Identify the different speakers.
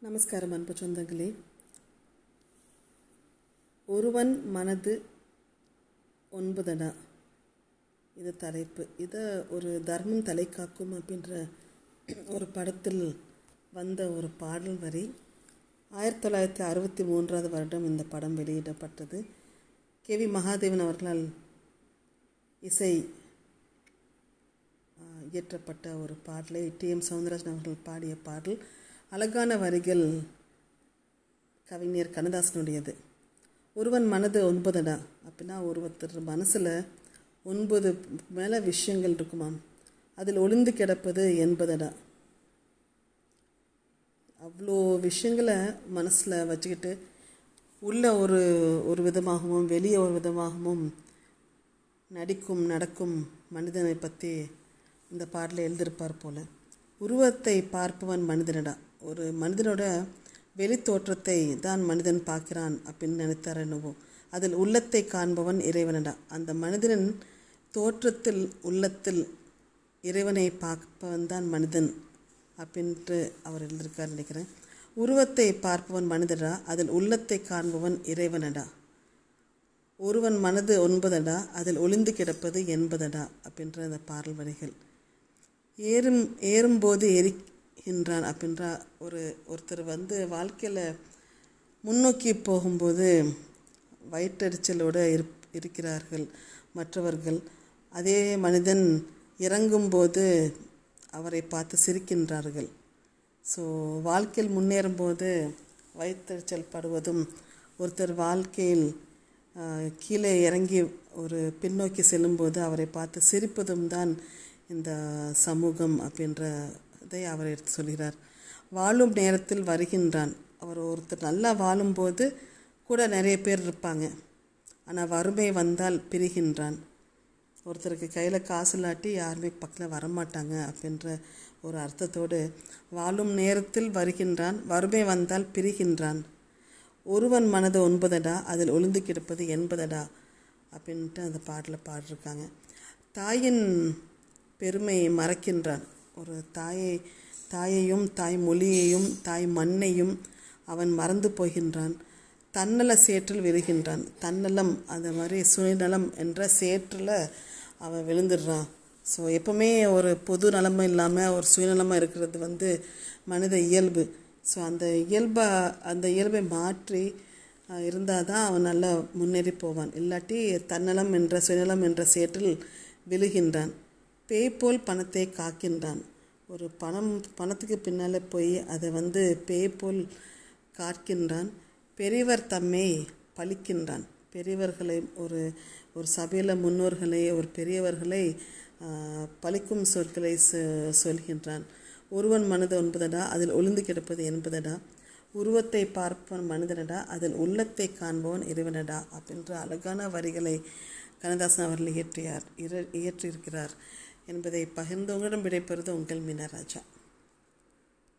Speaker 1: நமஸ்காரம் அன்பு சொந்தங்களே. ஒருவன் மனது ஒன்பதடா இது தலைப்பு. இதை ஒரு தர்மம் தலை காக்கும் அப்படின்ற ஒரு படத்தில் வந்த ஒரு பாடல் வரி. ஆயிரத்தி தொள்ளாயிரத்தி அறுபத்தி மூன்றாவது வருடம் இந்த படம் வெளியிடப்பட்டது. கே. வி. மகாதேவன் அவர்களால் இசை இயற்றப்பட்ட ஒரு பாடலை டி. எம். சவுந்தரராஜன் அவர்கள் பாடிய பாடல். அழகான வரிகள் கவிஞர் கண்ணதாசனுடையது. ஒருவன் மனது ஒன்பதுடா? அப்படின்னா ஒருத்தர் மனசில் ஒன்பது மேலே விஷயங்கள் இருக்குமாம். அதில் ஒளிந்து கிடப்பது எண்பதடா அவ்வளோ விஷயங்களை மனசில் வச்சுக்கிட்டு உள்ள ஒரு ஒரு விதமாகவும் வெளியே ஒரு விதமாகவும் நடிக்கும் நடக்கும் மனிதனை பற்றி இந்த பாடலில் எழுதியிருப்பார் போல. உருவத்தை பார்ப்பவன் மனிதனடா. ஒரு மனிதனோட வெளி தோற்றத்தை தான் மனிதன் பார்க்கிறான் அப்படின்னு நினைத்தார் என்னவோ. அதில் உள்ளத்தை காண்பவன் இறைவனடா. அந்த மனிதனின் தோற்றத்தில் உள்ளத்தில் இறைவனை பார்ப்பவன் தான் மனிதன் அப்படின்ட்டு அவர் எழுதியிருக்கார் நினைக்கிறேன். உருவத்தை பார்ப்பவன் மனிதடா அதில் உள்ளத்தை காண்பவன் இறைவனடா. ஒருவன் மனது ஒன்பதடா? அதில் ஒளிந்து கிடப்பது எண்பதடா அப்படின்ற அந்த பாடல் வரிகள். ஏறும் ஏறும்போது எரி என்றான் அப்படின்ற ஒரு ஒருத்தர் வந்து வாழ்க்கையில் முன்னோக்கி போகும்போது வயிற்றெரிச்சலோடு இருப் இருக்கிறார்கள் மற்றவர்கள். அதே மனிதன் இறங்கும்போது அவரை பார்த்து சிரிக்கின்றார்கள். ஸோ வாழ்க்கையில் முன்னேறும்போது வயிற்றெரிச்சல் படுவதும் ஒருத்தர் வாழ்க்கையில் கீழே இறங்கி ஒரு பின்னோக்கி செல்லும்போது அவரை பார்த்து சிரிப்பதும் தான் இந்த சமூகம் அப்படின்ற அப்படின்றதை அவர் எடுத்து சொல்கிறார். வாழும் நேரத்தில் வருகின்றான். அவர் ஒருத்தர் நல்லா வாழும்போது கூட நிறைய பேர் இருப்பாங்க. ஆனால் வறுமை வந்தால் பிரிகின்றான். ஒருத்தருக்கு கையில் காசு இல்லாட்டி யாருமே பக்கத்தில் வரமாட்டாங்க அப்படின்ற ஒரு அர்த்தத்தோடு வாழும் நேரத்தில் வருகின்றான் வறுமை வந்தால் பிரிகின்றான். ஒருவன் மனது ஒன்பதடா அதில் ஒளிந்து கிடப்பது எண்பதடா அப்படின்ட்டு அந்த பாட்டில் பாடிருக்காங்க. தாயின் பெருமையை மறக்கின்றான். ஒரு தாயை தாயையும் தாய் மொழியையும் தாய் மண்ணையும் அவன் மறந்து போகின்றான். தன்னல சேற்றில் விழுகின்றான். தன்னலம் அந்த மாதிரி சுயநலம் என்ற சேற்றில் அவன் விழுந்துடுறான் ஸோ எப்பவுமே ஒரு பொது நலமை இல்லாமல் ஒரு சுயநலமாக இருக்கிறது வந்து மனித இயல்பு. ஸோ அந்த இயல்பை அந்த இயல்பை மாற்றி இருந்தால் தான் அவன் நல்லா முன்னேறி போவான். இல்லாட்டி தன்னலம் என்ற சுயநலம் என்ற சேற்றில் விழுகின்றான். பேய் போல் பணத்தை காக்கின்றான். ஒரு பணம் பணத்துக்கு பின்னால் போய் அதை வந்து பேய் போல் காக்கின்றான். பெரியவர் தம்மை பழிக்கின்றான். பெரியவர்களை ஒரு ஒரு சபையில் முன்னோர்களை ஒரு பெரியவர்களை பழிக்கும் சொற்களை சொ- சொல்கின்றான். ஒருவன் மனது ஒன்பதடா அதில் ஒளிந்து கிடப்பது என்பதடா? உருவத்தை பார்ப்பவன் மனிதனடா? அதில் உள்ளத்தை காண்பவன் இறைவனடா? அப்படின்ற அழகான வரிகளை கண்ணதாசன் அவர்கள் இயற்றியார் இர- இயற்றியிருக்கிறார். என்பதை பகிர்ந்தவங்களிடம் விடைபெறுவது உங்கள் மீனராஜா